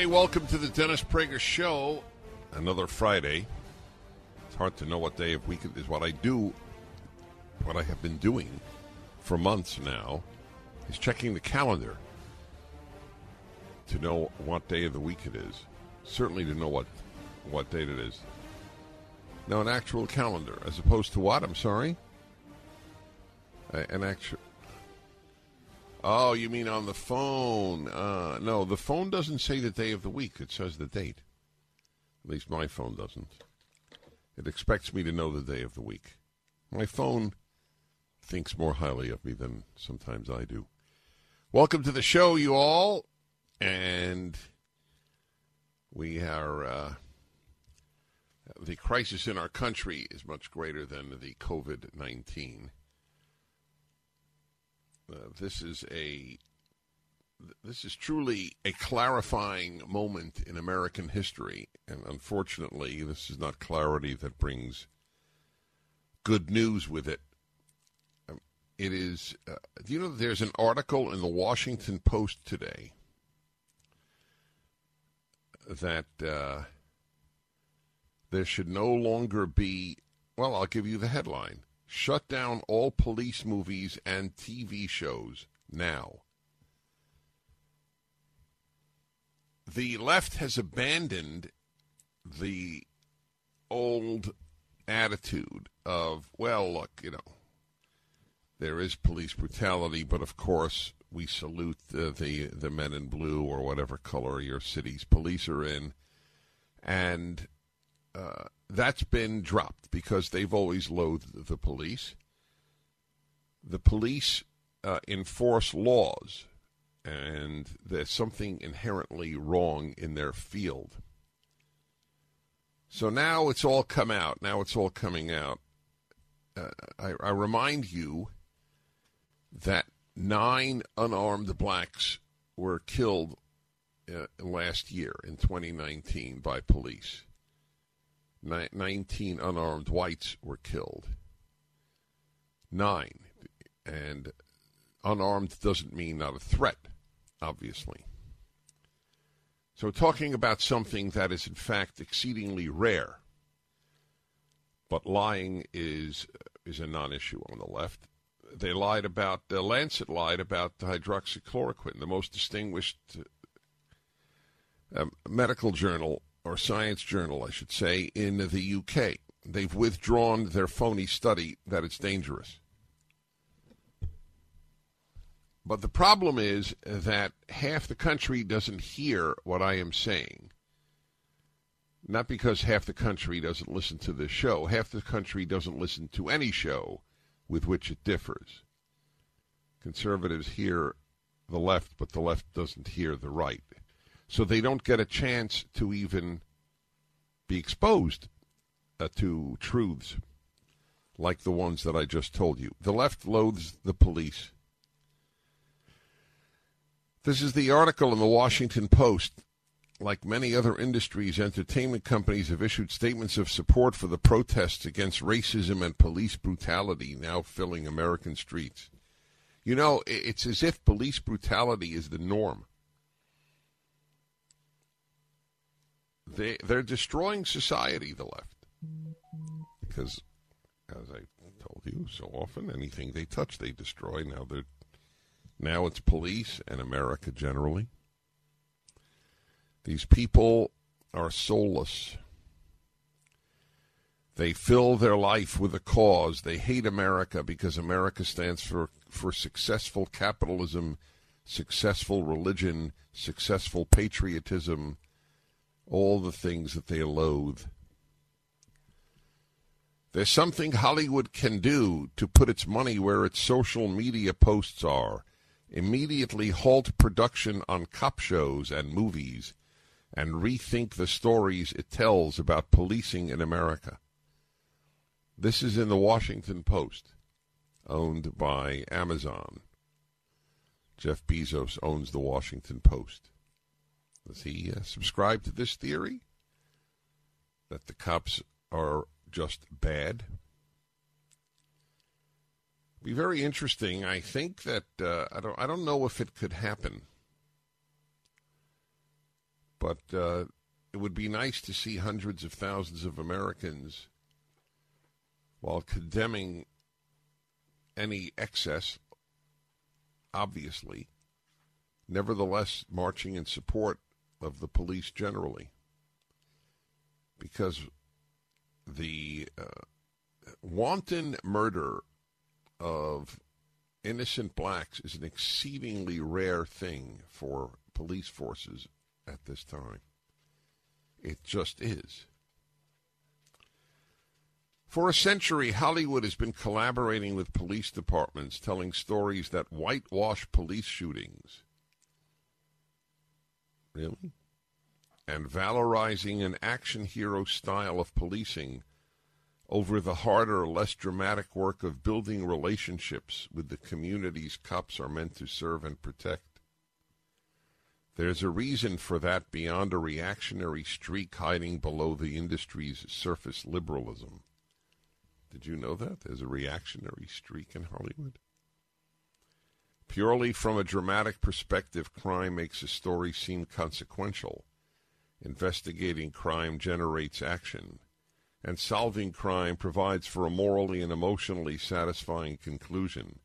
everybody, welcome to the Dennis Prager Show. Another Friday. It's hard to know what day of week it is. What I do, what I have been doing for months now, is checking the calendar to know what day of the week it is. Certainly to know what what date it is. Now, an actual calendar, as opposed to what? I'm sorry. A- An actual. Oh, you mean on the phone? Uh, no, the phone doesn't say the day of the week. It says the date. At least my phone doesn't. It expects me to know the day of the week. My phone thinks more highly of me than sometimes I do. Welcome to the show, you all. And we are. Uh, the crisis in our country is much greater than the COVID 19. Uh, this is a this is truly a clarifying moment in American history, and unfortunately, this is not clarity that brings good news with it. Um, it is. Uh, do you know there's an article in the Washington Post today that uh, there should no longer be. Well, I'll give you the headline shut down all police movies and TV shows now. The left has abandoned the old attitude of, well, look, you know, there is police brutality, but of course we salute the, the, the men in blue or whatever color your city's police are in. And uh, that's been dropped because they've always loathed the police. The police uh, enforce laws, and there's something inherently wrong in their field. So now it's all come out. Now it's all coming out. Uh, I, I remind you that nine unarmed blacks were killed uh, last year in 2019 by police. 19 unarmed whites were killed. Nine. And unarmed doesn't mean not a threat, obviously. So, talking about something that is, in fact, exceedingly rare, but lying is, is a non issue on the left. They lied about, uh, Lancet lied about the hydroxychloroquine, the most distinguished uh, medical journal or science journal, I should say, in the UK. They've withdrawn their phony study that it's dangerous. But the problem is that half the country doesn't hear what I am saying. Not because half the country doesn't listen to this show, half the country doesn't listen to any show with which it differs. Conservatives hear the left, but the left doesn't hear the right so they don't get a chance to even be exposed uh, to truths like the ones that I just told you. The left loathes the police. This is the article in the Washington Post. Like many other industries, entertainment companies have issued statements of support for the protests against racism and police brutality now filling American streets. You know, it's as if police brutality is the norm. They they're destroying society. The left, because as I told you so often, anything they touch, they destroy. Now they're Now it's police and America generally. These people are soulless. They fill their life with a cause. They hate America because America stands for, for successful capitalism, successful religion, successful patriotism, all the things that they loathe. There's something Hollywood can do to put its money where its social media posts are. Immediately halt production on cop shows and movies and rethink the stories it tells about policing in America. This is in the Washington Post, owned by Amazon. Jeff Bezos owns the Washington Post. Does he uh, subscribe to this theory? That the cops are just bad? Be very interesting. I think that uh, I don't. I don't know if it could happen, but uh, it would be nice to see hundreds of thousands of Americans while condemning any excess, obviously, nevertheless marching in support of the police generally. Because the uh, wanton murder of innocent blacks is an exceedingly rare thing for police forces at this time. It just is. For a century, Hollywood has been collaborating with police departments, telling stories that whitewash police shootings. Really? And valorizing an action hero style of policing over the harder, less dramatic work of building relationships with the communities cops are meant to serve and protect. There's a reason for that beyond a reactionary streak hiding below the industry's surface liberalism. Did you know that? There's a reactionary streak in Hollywood. Purely from a dramatic perspective, crime makes a story seem consequential. Investigating crime generates action, and solving crime provides for a morally and emotionally satisfying conclusion.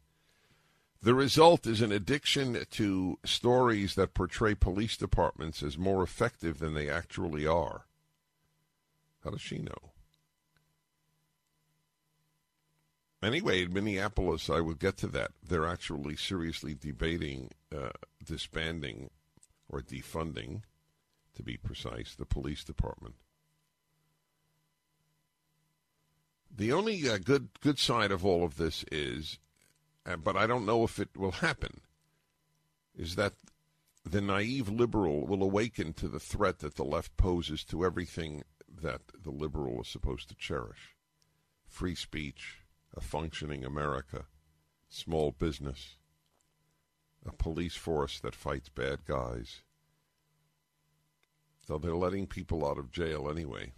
The result is an addiction to stories that portray police departments as more effective than they actually are. How does she know? Anyway, in Minneapolis, I will get to that. They're actually seriously debating uh, disbanding or defunding, to be precise, the police department. The only uh, good good side of all of this is, uh, but I don't know if it will happen, is that the naive liberal will awaken to the threat that the left poses to everything that the liberal is supposed to cherish free speech, a functioning America, small business, a police force that fights bad guys. So they're letting people out of jail anyway.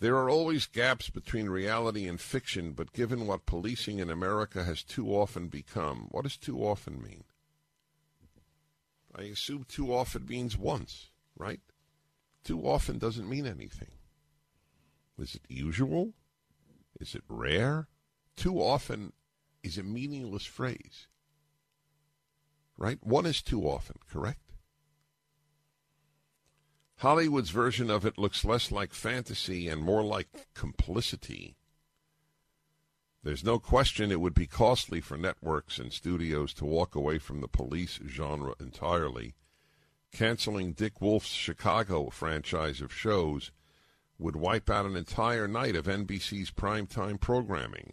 There are always gaps between reality and fiction, but given what policing in America has too often become, what does too often mean? I assume too often means once, right? Too often doesn't mean anything. Is it usual? Is it rare? Too often is a meaningless phrase. Right? One is too often, correct? Hollywood's version of it looks less like fantasy and more like complicity. There's no question it would be costly for networks and studios to walk away from the police genre entirely. Canceling Dick Wolf's Chicago franchise of shows would wipe out an entire night of NBC's primetime programming.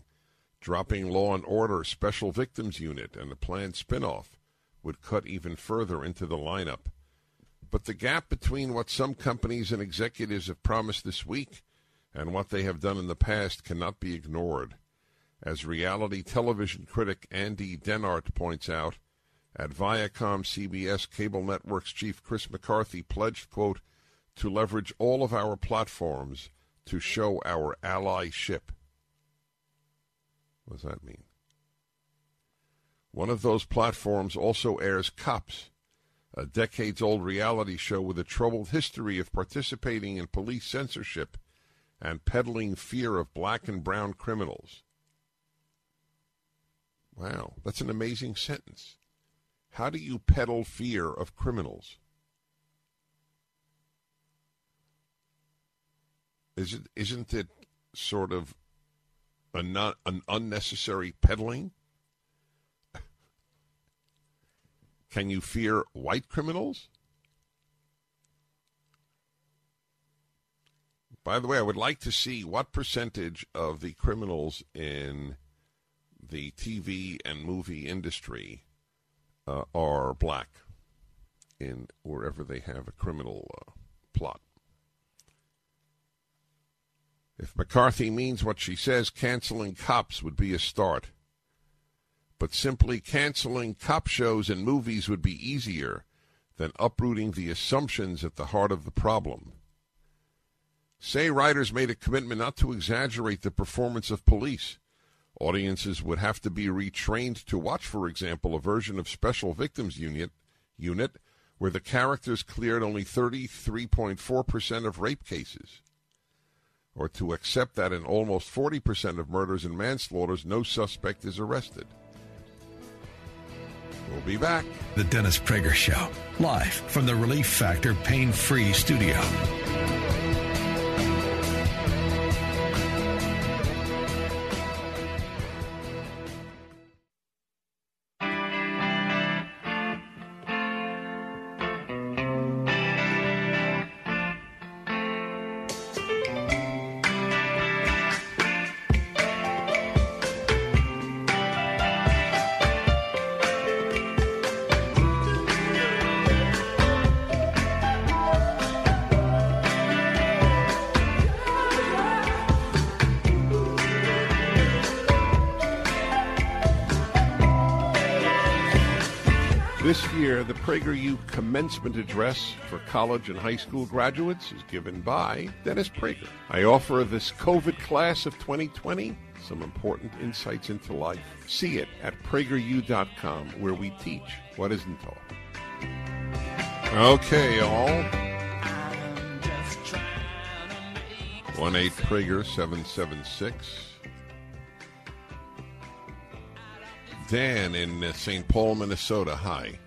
Dropping Law and Order Special Victims Unit and the planned spin-off would cut even further into the lineup. But the gap between what some companies and executives have promised this week and what they have done in the past cannot be ignored. As reality television critic Andy Dehnart points out, at Viacom CBS Cable Network's chief Chris McCarthy pledged, quote, to leverage all of our platforms to show our allyship. What does that mean? One of those platforms also airs Cops, a decades old reality show with a troubled history of participating in police censorship and peddling fear of black and brown criminals. Wow, that's an amazing sentence. How do you peddle fear of criminals? Is it, isn't it sort of a not, an unnecessary peddling? Can you fear white criminals? By the way, I would like to see what percentage of the criminals in the TV and movie industry uh, are black in wherever they have a criminal uh, plot. If McCarthy means what she says, canceling cops would be a start. But simply canceling cop shows and movies would be easier than uprooting the assumptions at the heart of the problem. Say writers made a commitment not to exaggerate the performance of police. Audiences would have to be retrained to watch, for example, a version of Special Victims Unit, unit where the characters cleared only 33.4% of rape cases or to accept that in almost 40% of murders and manslaughters, no suspect is arrested. We'll be back. The Dennis Prager Show, live from the Relief Factor Pain Free Studio. Commencement address for college and high school graduates is given by Dennis Prager. I offer this COVID class of 2020 some important insights into life. See it at prageru.com, where we teach what isn't taught. Okay, all. 1 8 Prager 776. Dan in uh, St. Paul, Minnesota. Hi.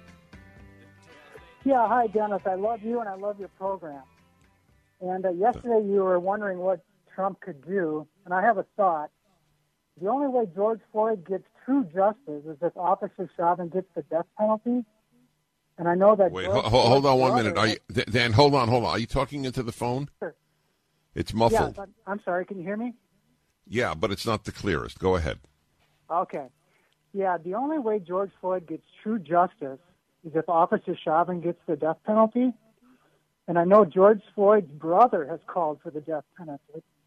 Yeah, hi, Dennis. I love you and I love your program. And uh, yesterday you were wondering what Trump could do, and I have a thought. The only way George Floyd gets true justice is if Officer Chauvin gets the death penalty. And I know that. Wait, ho- hold on one minute. Are you, Th- Dan, hold on, hold on. Are you talking into the phone? Sure. It's Yeah, muffled. but- I'm sorry. Can you hear me? Yeah, but it's not the clearest. Go ahead. Okay. Yeah, the only way George Floyd gets true justice is if Officer Chauvin gets the death penalty. And I know George Floyd's brother has called for the death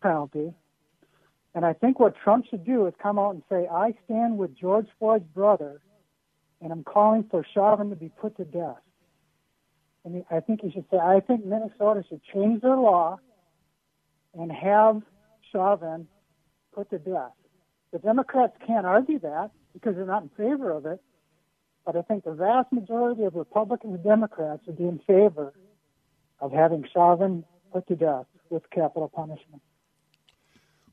penalty. And I think what Trump should do is come out and say, I stand with George Floyd's brother, and I'm calling for Chauvin to be put to death. And I think he should say, I think Minnesota should change their law and have Chauvin put to death. The Democrats can't argue that because they're not in favor of it. But I think the vast majority of Republicans and Democrats would be in favor of having Chauvin put to death with capital punishment.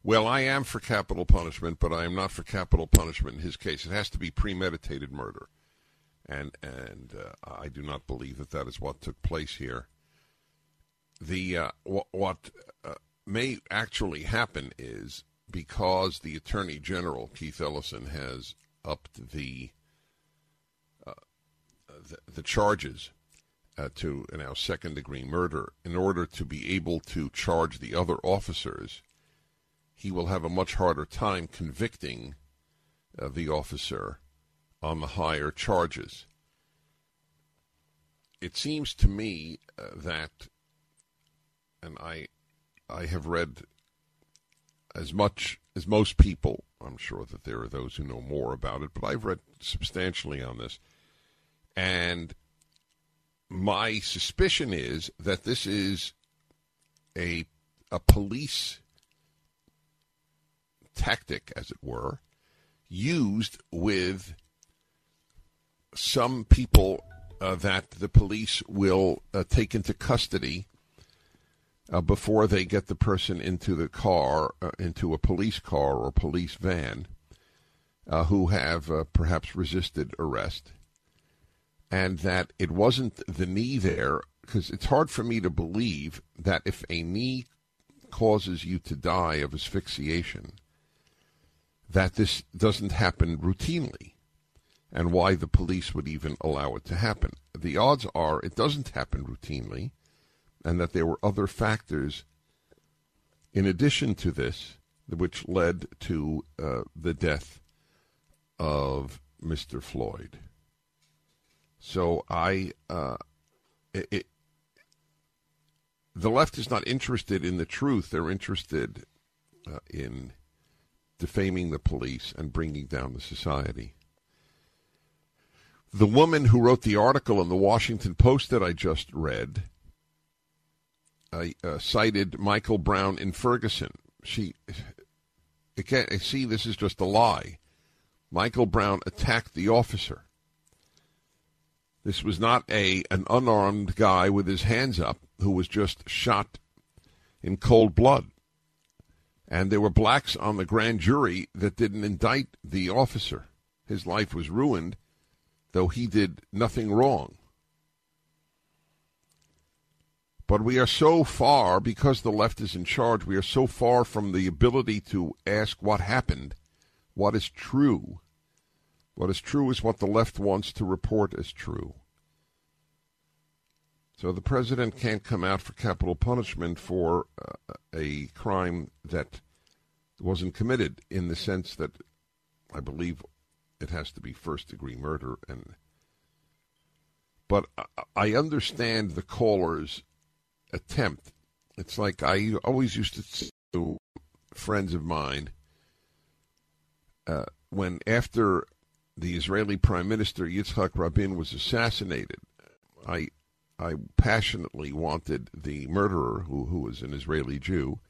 Well, I am for capital punishment, but I am not for capital punishment in his case. It has to be premeditated murder, and and uh, I do not believe that that is what took place here. The uh, what, what uh, may actually happen is because the Attorney General Keith Ellison has upped the the, the charges uh, to now second degree murder in order to be able to charge the other officers he will have a much harder time convicting uh, the officer on the higher charges. It seems to me uh, that, and I, I have read as much as most people. I'm sure that there are those who know more about it, but I've read substantially on this, and my suspicion is that this is a a police tactic, as it were, used with some people uh, that the police will uh, take into custody uh, before they get the person into the car, uh, into a police car or police van. uh, who have uh, perhaps resisted arrest, and that it wasn't the knee there, because it's hard for me to believe that if a knee causes you to die of asphyxiation, that this doesn't happen routinely, and why the police would even allow it to happen. The odds are it doesn't happen routinely, and that there were other factors in addition to this which led to uh, the death of Mr. Floyd. So I, uh, it, it, the left is not interested in the truth. They're interested uh, in defaming the police and bringing down the society. The woman who wrote the article in the Washington Post that I just read uh, uh, cited Michael Brown in Ferguson. She, again, see, this is just a lie. Michael Brown attacked the officer. This was not a an unarmed guy with his hands up who was just shot in cold blood. And there were blacks on the grand jury that didn't indict the officer. His life was ruined, though he did nothing wrong. But we are so far, because the left is in charge, we are so far from the ability to ask what happened, what is true. What is true is what the left wants to report as true. So the president can't come out for capital punishment for uh, a crime that wasn't committed in the sense that I believe it has to be first degree murder and but I understand the caller's attempt. It's like I always used to to friends of mine uh, when after the Israeli Prime Minister Yitzhak Rabin was assassinated, I I passionately wanted the murderer, who, who was an Israeli Jew,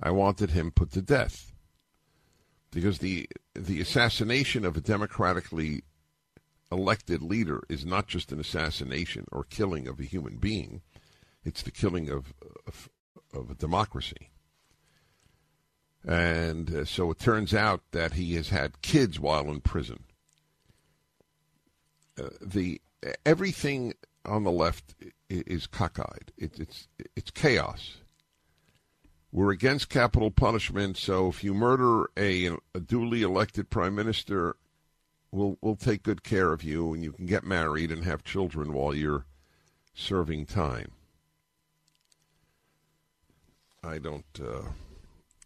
I wanted him put to death. Because the the assassination of a democratically elected leader is not just an assassination or killing of a human being, it's the killing of, of, of a democracy. And uh, so it turns out that he has had kids while in prison. Uh, the everything on the left is cockeyed. It, it's it's chaos. We're against capital punishment, so if you murder a, a duly elected prime minister, we'll we'll take good care of you, and you can get married and have children while you're serving time. I don't uh,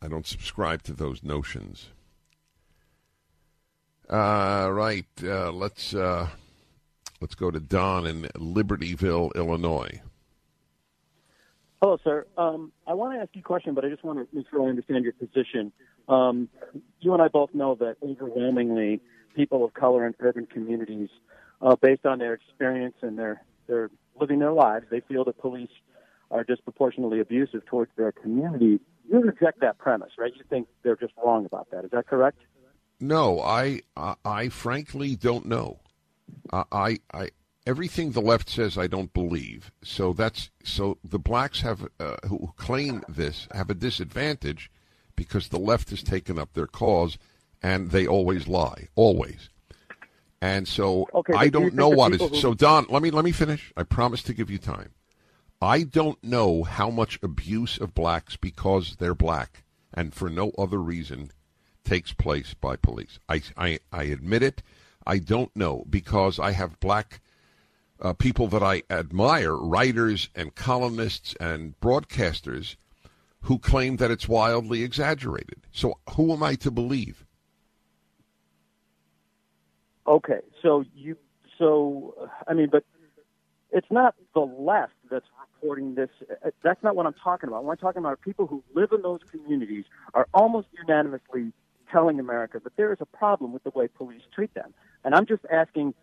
I don't subscribe to those notions. Uh, right, uh, let's uh, Let's go to Don in Libertyville, Illinois. Hello, sir. Um, I want to ask you a question, but I just want to make sure I understand your position. Um, you and I both know that overwhelmingly people of color in urban communities, uh, based on their experience and their, their living their lives, they feel that police are disproportionately abusive towards their community. You reject that premise, right? You think they're just wrong about that. Is that correct? No, I, I, I frankly don't know. Uh, I, I, everything the left says, I don't believe. So that's so the blacks have uh, who claim this have a disadvantage because the left has taken up their cause, and they always lie, always. And so okay, I don't know what is. Who... So Don, let me let me finish. I promise to give you time. I don't know how much abuse of blacks because they're black and for no other reason takes place by police. I, I, I admit it. I don't know because I have black uh, people that I admire, writers and columnists and broadcasters, who claim that it's wildly exaggerated. So who am I to believe? Okay, so you, so I mean, but it's not the left that's reporting this. That's not what I'm talking about. What I'm talking about people who live in those communities are almost unanimously telling America that there is a problem with the way police treat them. And I'm just asking,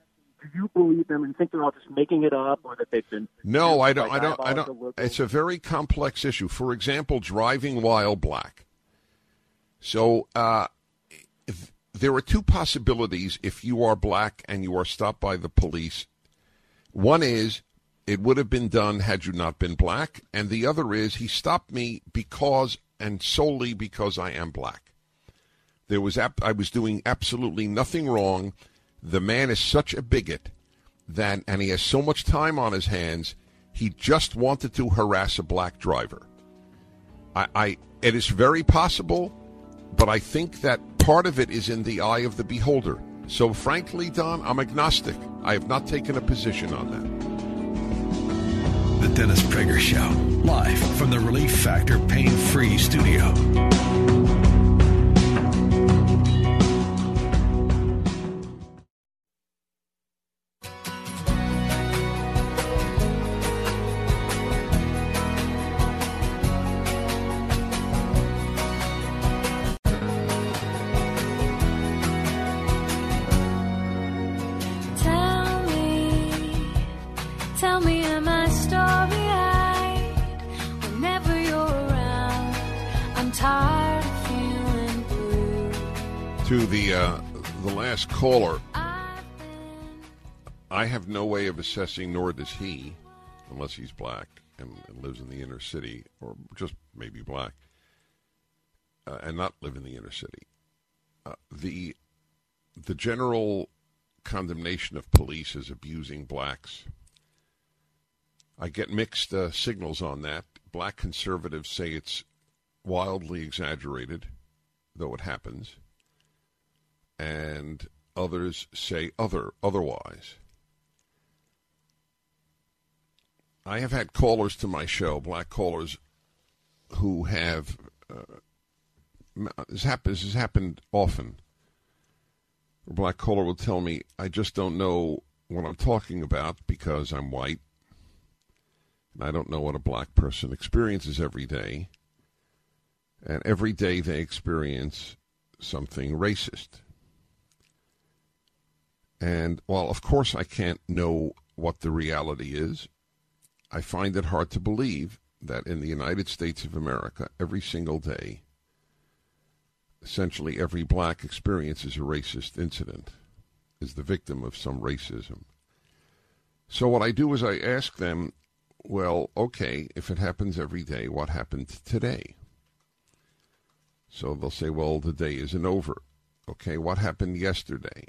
do you believe them and think they're all just making it up or that they've been No, I don't I don't I don't it's a very complex issue. For example, driving while black. So uh, there are two possibilities if you are black and you are stopped by the police. One is it would have been done had you not been black, and the other is he stopped me because and solely because I am black. There was ap- I was doing absolutely nothing wrong. The man is such a bigot that, and he has so much time on his hands. He just wanted to harass a black driver. I, I it is very possible, but I think that part of it is in the eye of the beholder. So, frankly, Don, I'm agnostic. I have not taken a position on that. The Dennis Prager Show, live from the Relief Factor Pain Free Studio. Caller. I have no way of assessing, nor does he, unless he's black and, and lives in the inner city, or just maybe black, uh, and not live in the inner city. Uh, the the general condemnation of police as abusing blacks. I get mixed uh, signals on that. Black conservatives say it's wildly exaggerated, though it happens. And others say other otherwise. I have had callers to my show, black callers, who have uh, this happens. This has happened often. A black caller will tell me, "I just don't know what I'm talking about because I'm white, and I don't know what a black person experiences every day, and every day they experience something racist." And while, of course, I can't know what the reality is, I find it hard to believe that in the United States of America, every single day, essentially every black experiences a racist incident, is the victim of some racism. So what I do is I ask them, well, okay, if it happens every day, what happened today? So they'll say, well, the day isn't over. Okay, what happened yesterday?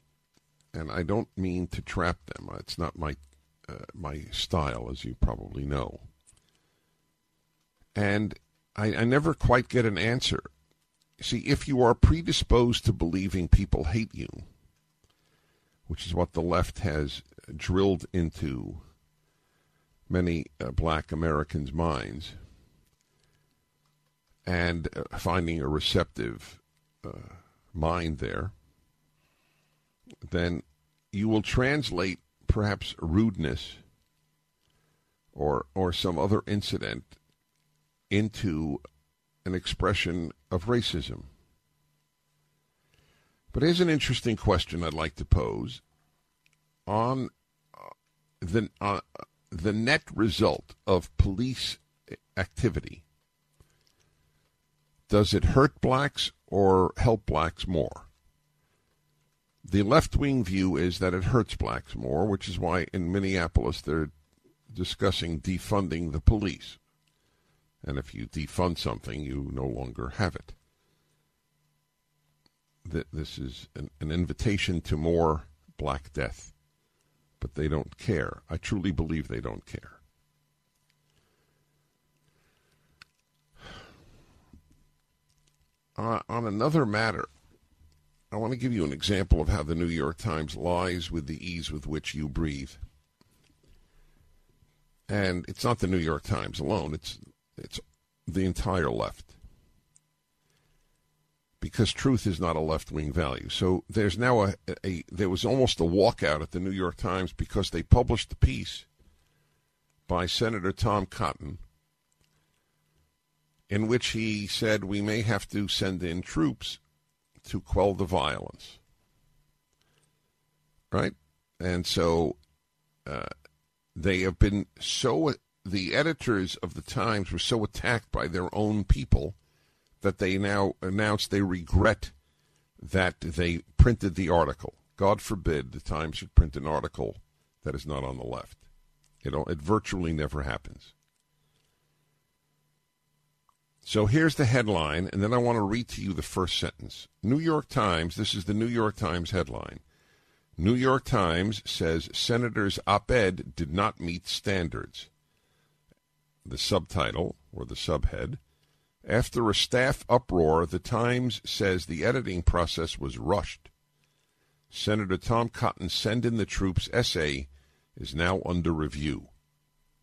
And I don't mean to trap them. It's not my uh, my style, as you probably know. And I, I never quite get an answer. See, if you are predisposed to believing people hate you, which is what the left has drilled into many uh, black Americans' minds, and uh, finding a receptive uh, mind there, then you will translate perhaps rudeness or or some other incident into an expression of racism. But here's an interesting question I'd like to pose on uh, the uh, the net result of police activity. Does it hurt blacks or help blacks more? The left wing view is that it hurts blacks more, which is why in Minneapolis they're discussing defunding the police. And if you defund something, you no longer have it. This is an, an invitation to more black death. But they don't care. I truly believe they don't care. Uh, on another matter, I want to give you an example of how the New York Times lies with the ease with which you breathe. And it's not the New York Times alone, it's it's the entire left. Because truth is not a left-wing value. So there's now a, a there was almost a walkout at the New York Times because they published the piece by Senator Tom Cotton in which he said we may have to send in troops to quell the violence. Right? And so uh, they have been so, the editors of the Times were so attacked by their own people that they now announced they regret that they printed the article. God forbid the Times should print an article that is not on the left. It, it virtually never happens. So here's the headline, and then I want to read to you the first sentence. New York Times, this is the New York Times headline. New York Times says Senator's op ed did not meet standards. The subtitle, or the subhead, after a staff uproar, the Times says the editing process was rushed. Senator Tom Cotton's Send in the Troops essay is now under review.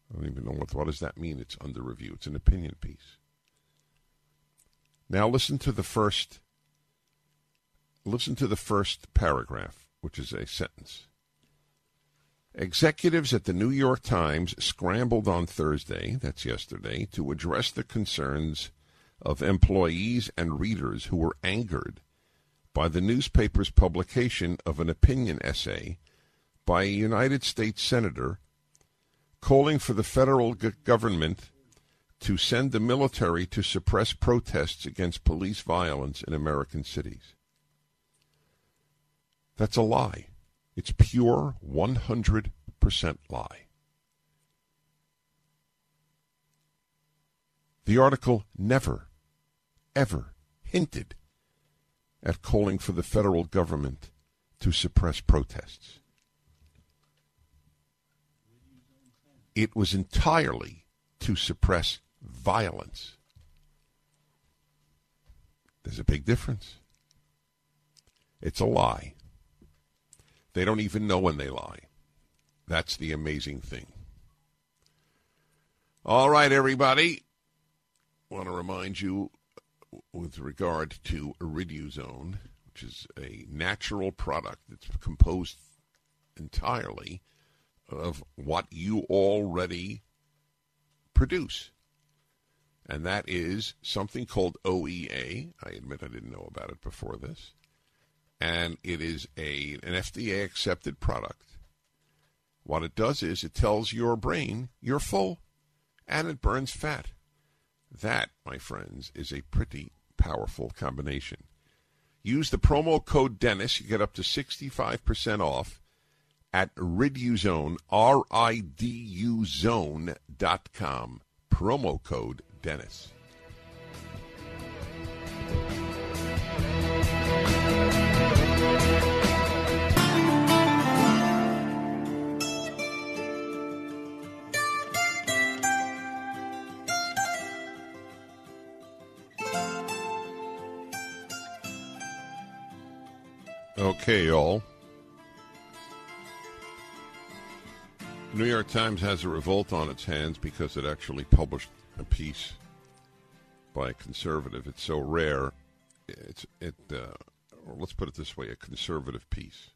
I don't even know what, what does that mean, it's under review. It's an opinion piece. Now listen to the first listen to the first paragraph which is a sentence. Executives at the New York Times scrambled on Thursday, that's yesterday, to address the concerns of employees and readers who were angered by the newspaper's publication of an opinion essay by a United States Senator calling for the federal government to send the military to suppress protests against police violence in American cities. That's a lie. It's pure 100% lie. The article never, ever hinted at calling for the federal government to suppress protests. It was entirely to suppress violence. There's a big difference. It's a lie. They don't even know when they lie. That's the amazing thing. All right, everybody. Want to remind you uh, with regard to Iriduzone, which is a natural product that's composed entirely of what you already produce. And that is something called OEA. I admit I didn't know about it before this and it is a an FDA accepted product. What it does is it tells your brain you're full and it burns fat. That, my friends, is a pretty powerful combination. Use the promo code Dennis. You get up to 65% off at Riduzone, R-I-D-U zone.com. Promo code Dennis. Okay, y'all. New York Times has a revolt on its hands because it actually published a piece by a conservative. It's so rare. It's it. Uh, let's put it this way: a conservative piece.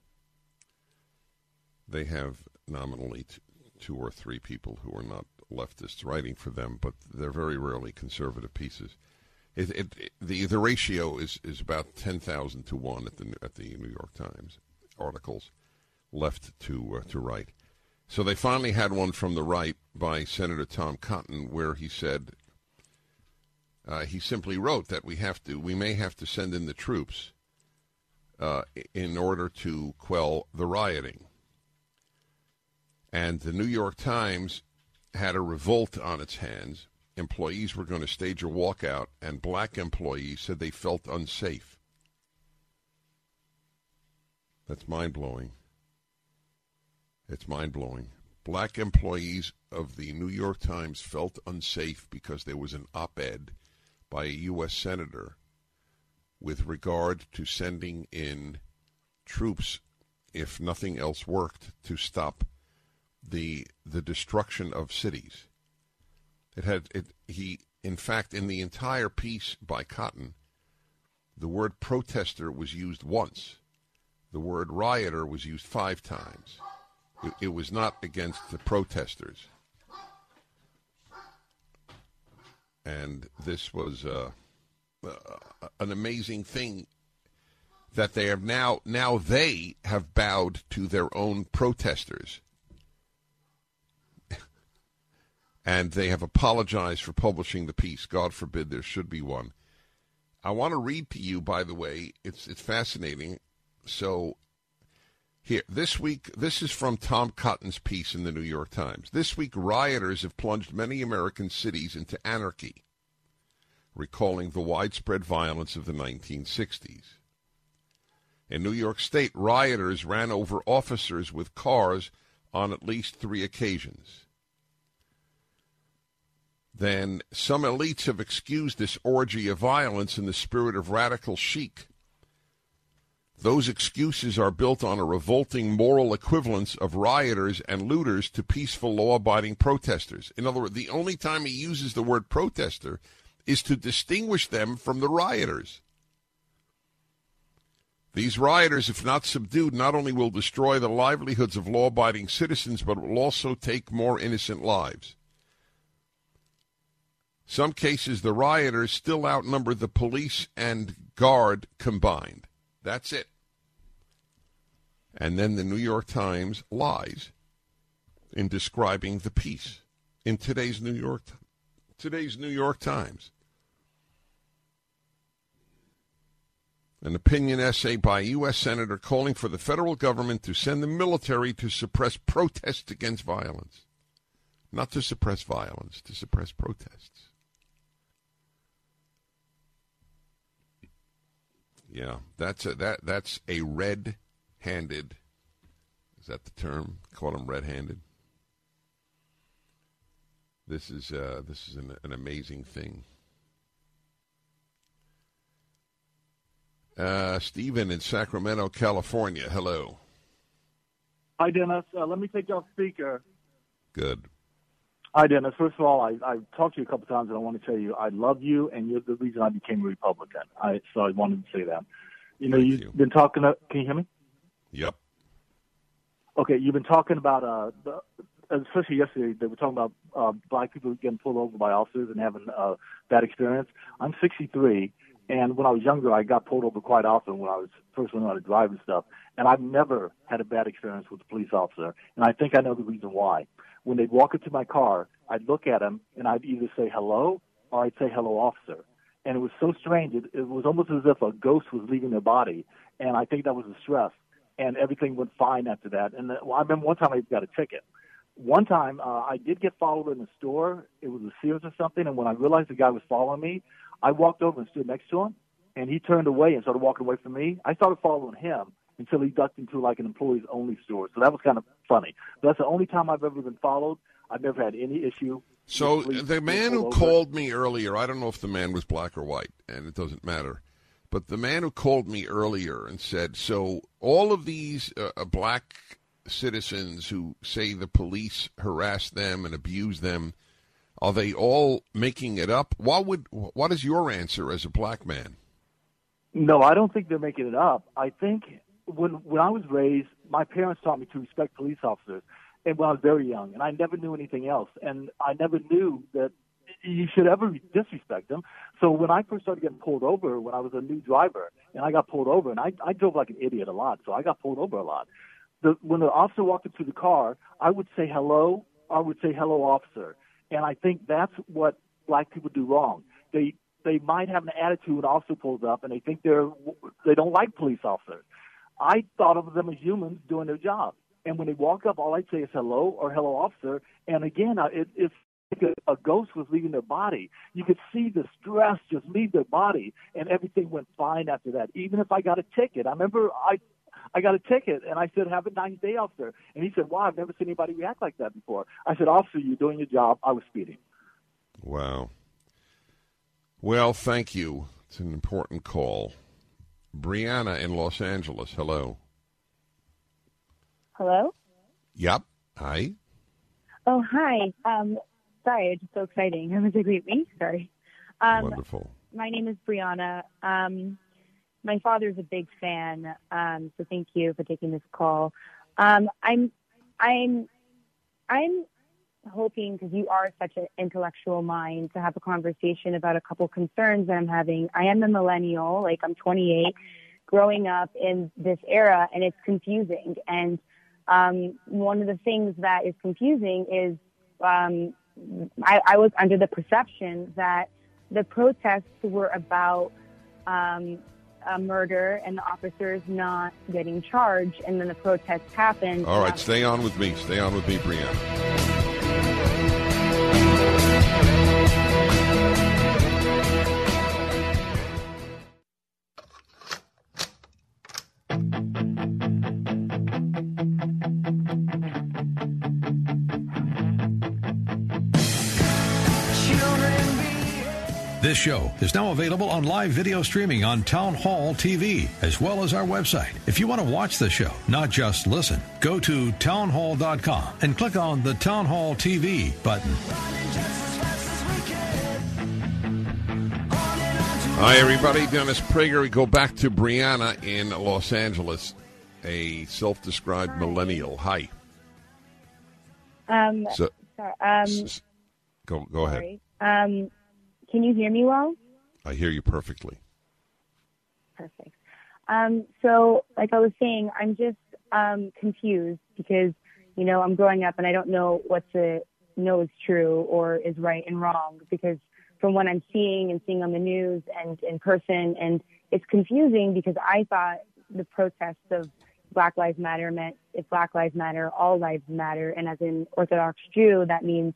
They have nominally t- two or three people who are not leftists writing for them, but they're very rarely conservative pieces. It, it, it, the the ratio is, is about ten thousand to one at the at the New York Times articles left to uh, to right. So they finally had one from the right by Senator Tom Cotton, where he said uh, he simply wrote that we have to we may have to send in the troops uh, in order to quell the rioting. And the New York Times had a revolt on its hands employees were going to stage a walkout, and black employees said they felt unsafe. That's mind blowing. It's mind blowing. Black employees of the New York Times felt unsafe because there was an op ed by a U.S. Senator with regard to sending in troops, if nothing else worked, to stop the the destruction of cities. It had it. He, in fact, in the entire piece by Cotton, the word protester was used once. The word rioter was used five times. It, it was not against the protesters. And this was uh, uh, an amazing thing that they have now now they have bowed to their own protesters and they have apologized for publishing the piece. God forbid there should be one. I want to read to you, by the way, it's it's fascinating. So here, this week, this is from Tom Cotton's piece in the New York Times. This week, rioters have plunged many American cities into anarchy. recalling the widespread violence of the 1960s. In New York State, rioters ran over officers with cars on at least three occasions. Then some elites have excused this orgy of violence in the spirit of radical chic. Those excuses are built on a revolting moral equivalence of rioters and looters to peaceful law abiding protesters. In other words, the only time he uses the word protester is to distinguish them from the rioters. These rioters, if not subdued, not only will destroy the livelihoods of law abiding citizens, but will also take more innocent lives. Some cases, the rioters still outnumber the police and guard combined. That's it. And then the New York Times lies in describing the piece in today's New York today's New York Times. An opinion essay by U.S. Senator calling for the federal government to send the military to suppress protests against violence. Not to suppress violence, to suppress protests. Yeah, that's a, that that's a red-handed. Is that the term? Call them red-handed. This is uh, this is an, an amazing thing. Uh, Stephen in Sacramento, California. Hello. Hi, Dennis. Uh, let me take you off speaker. Good. Hi, Dennis. First of all, I, I've talked to you a couple times, and I want to tell you I love you, and you're the reason I became a Republican. I so I wanted to say that. You know, Thank you've you. been talking. To, can you hear me? Yep. Okay, you've been talking about uh, the, especially yesterday. They were talking about uh, black people getting pulled over by officers and having uh, bad experience. I'm 63, and when I was younger, I got pulled over quite often when I was first learning how to drive and stuff. And I've never had a bad experience with a police officer, and I think I know the reason why. When they'd walk into my car, I'd look at them and I'd either say hello or I'd say hello, officer. And it was so strange. It, it was almost as if a ghost was leaving their body, and I think that was the stress. And everything went fine after that. And uh, well, I remember one time I got a ticket. One time uh, I did get followed in a store. It was a Sears or something. And when I realized the guy was following me, I walked over and stood next to him, and he turned away and started walking away from me. I started following him until he ducked into like an employees only store. So that was kind of funny. But that's the only time I've ever been followed. I've never had any issue. So the man who called me earlier, I don't know if the man was black or white, and it doesn't matter. But the man who called me earlier and said, so all of these uh, uh, black citizens who say the police harass them and abuse them, are they all making it up? What would what is your answer as a black man? No, I don't think they're making it up. I think when when I was raised, my parents taught me to respect police officers, and when I was very young, and I never knew anything else, and I never knew that you should ever disrespect them. So when I first started getting pulled over, when I was a new driver, and I got pulled over, and I I drove like an idiot a lot, so I got pulled over a lot. The when the officer walked into the car, I would say hello. I would say hello, officer, and I think that's what black people do wrong. They they might have an attitude when an officer pulls up and they think they're they don't like police officers. I thought of them as humans doing their job, and when they walk up, all I'd say is hello or hello officer. And again, it, it's like a, a ghost was leaving their body. You could see the stress just leave their body, and everything went fine after that. Even if I got a ticket, I remember I. I got a ticket and I said, "Have a nice day, officer." And he said, "Wow, I've never seen anybody react like that before." I said, "Officer, you're doing your job. I was speeding." Wow. Well, thank you. It's an important call. Brianna in Los Angeles. Hello. Hello? Yep. Hi. Oh, hi. Um, sorry, it's so exciting. It was a great week. Sorry. Um, Wonderful. my name is Brianna. Um, my father's a big fan, um, so thank you for taking this call. Um, I'm, I'm, I'm hoping because you are such an intellectual mind to have a conversation about a couple concerns that I'm having. I am a millennial, like I'm 28, growing up in this era, and it's confusing. And um, one of the things that is confusing is um, I, I was under the perception that the protests were about um, a murder and the officers not getting charged, and then the protests happened. All right, stay on with me. Stay on with me, Brianna. This show is now available on live video streaming on Town Hall TV, as well as our website. If you want to watch the show, not just listen, go to townhall.com and click on the Town Hall TV button. Hi, everybody. Dennis Prager. We go back to Brianna in Los Angeles, a self described millennial. Hi. Um, So- sorry, um, Go, go ahead. sorry. Um, can you hear me well? I hear you perfectly. Perfect. Um, so, like I was saying, I'm just um, confused because, you know, I'm growing up and I don't know what to know is true or is right and wrong because from what I'm seeing and seeing on the news and in person, and it's confusing because I thought the protests of Black Lives Matter meant if Black Lives Matter, all lives matter, and as an Orthodox Jew, that means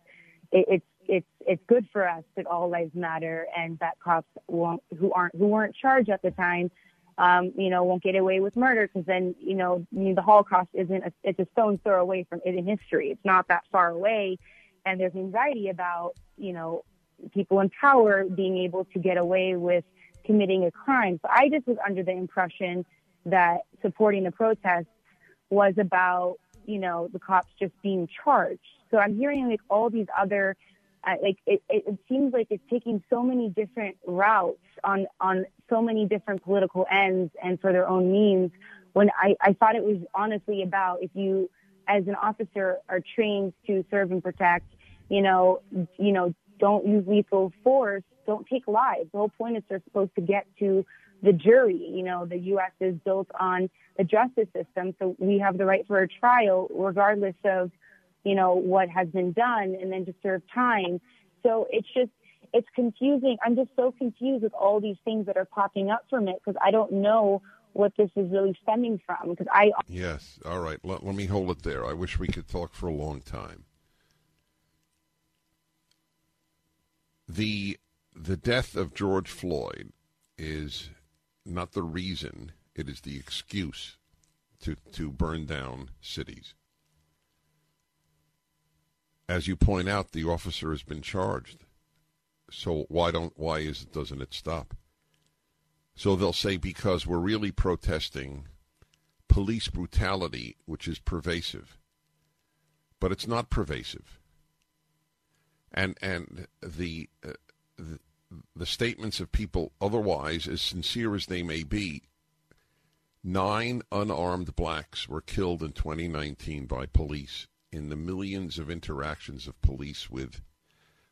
it, it's it's it's good for us that all lives matter and that cops won't who aren't who weren't charged at the time um, you know won't get away with murder because then you know I mean, the Holocaust isn't a, it's a stone's throw away from it in history. It's not that far away. And there's anxiety about you know people in power being able to get away with committing a crime. So I just was under the impression that supporting the protests was about you know the cops just being charged. So I'm hearing like all these other uh, like it, it, it seems like it's taking so many different routes on on so many different political ends and for their own means. When I, I thought it was honestly about if you as an officer are trained to serve and protect you know you know don't use lethal force don't take lives the whole point is they're supposed to get to the jury. You know the us is built on the justice system so we have the right for a trial regardless of you know, what has been done and then to serve time. So it's just, it's confusing. I'm just so confused with all these things that are popping up from it because I don't know what this is really stemming from because I Yes. All right. Let, let me hold it there. I wish we could talk for a long time. The the death of George Floyd is not the reason, it is the excuse to to burn down cities. As you point out, the officer has been charged. So why don't why is it doesn't it stop? So they'll say because we're really protesting police brutality, which is pervasive, but it's not pervasive. And and the, uh, the the statements of people otherwise, as sincere as they may be, nine unarmed blacks were killed in 2019 by police in the millions of interactions of police with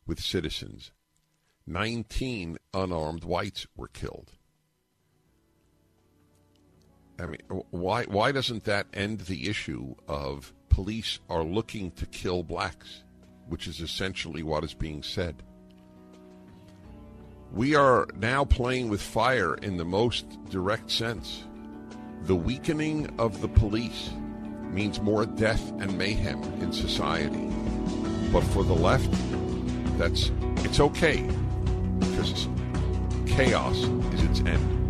with citizens. 19 unarmed whites were killed. I mean, why why doesn't that end the issue of police are looking to kill blacks, which is essentially what is being said? We are now playing with fire in the most direct sense. The weakening of the police means more death and mayhem in society. But for the left, that's it's okay because chaos is its end.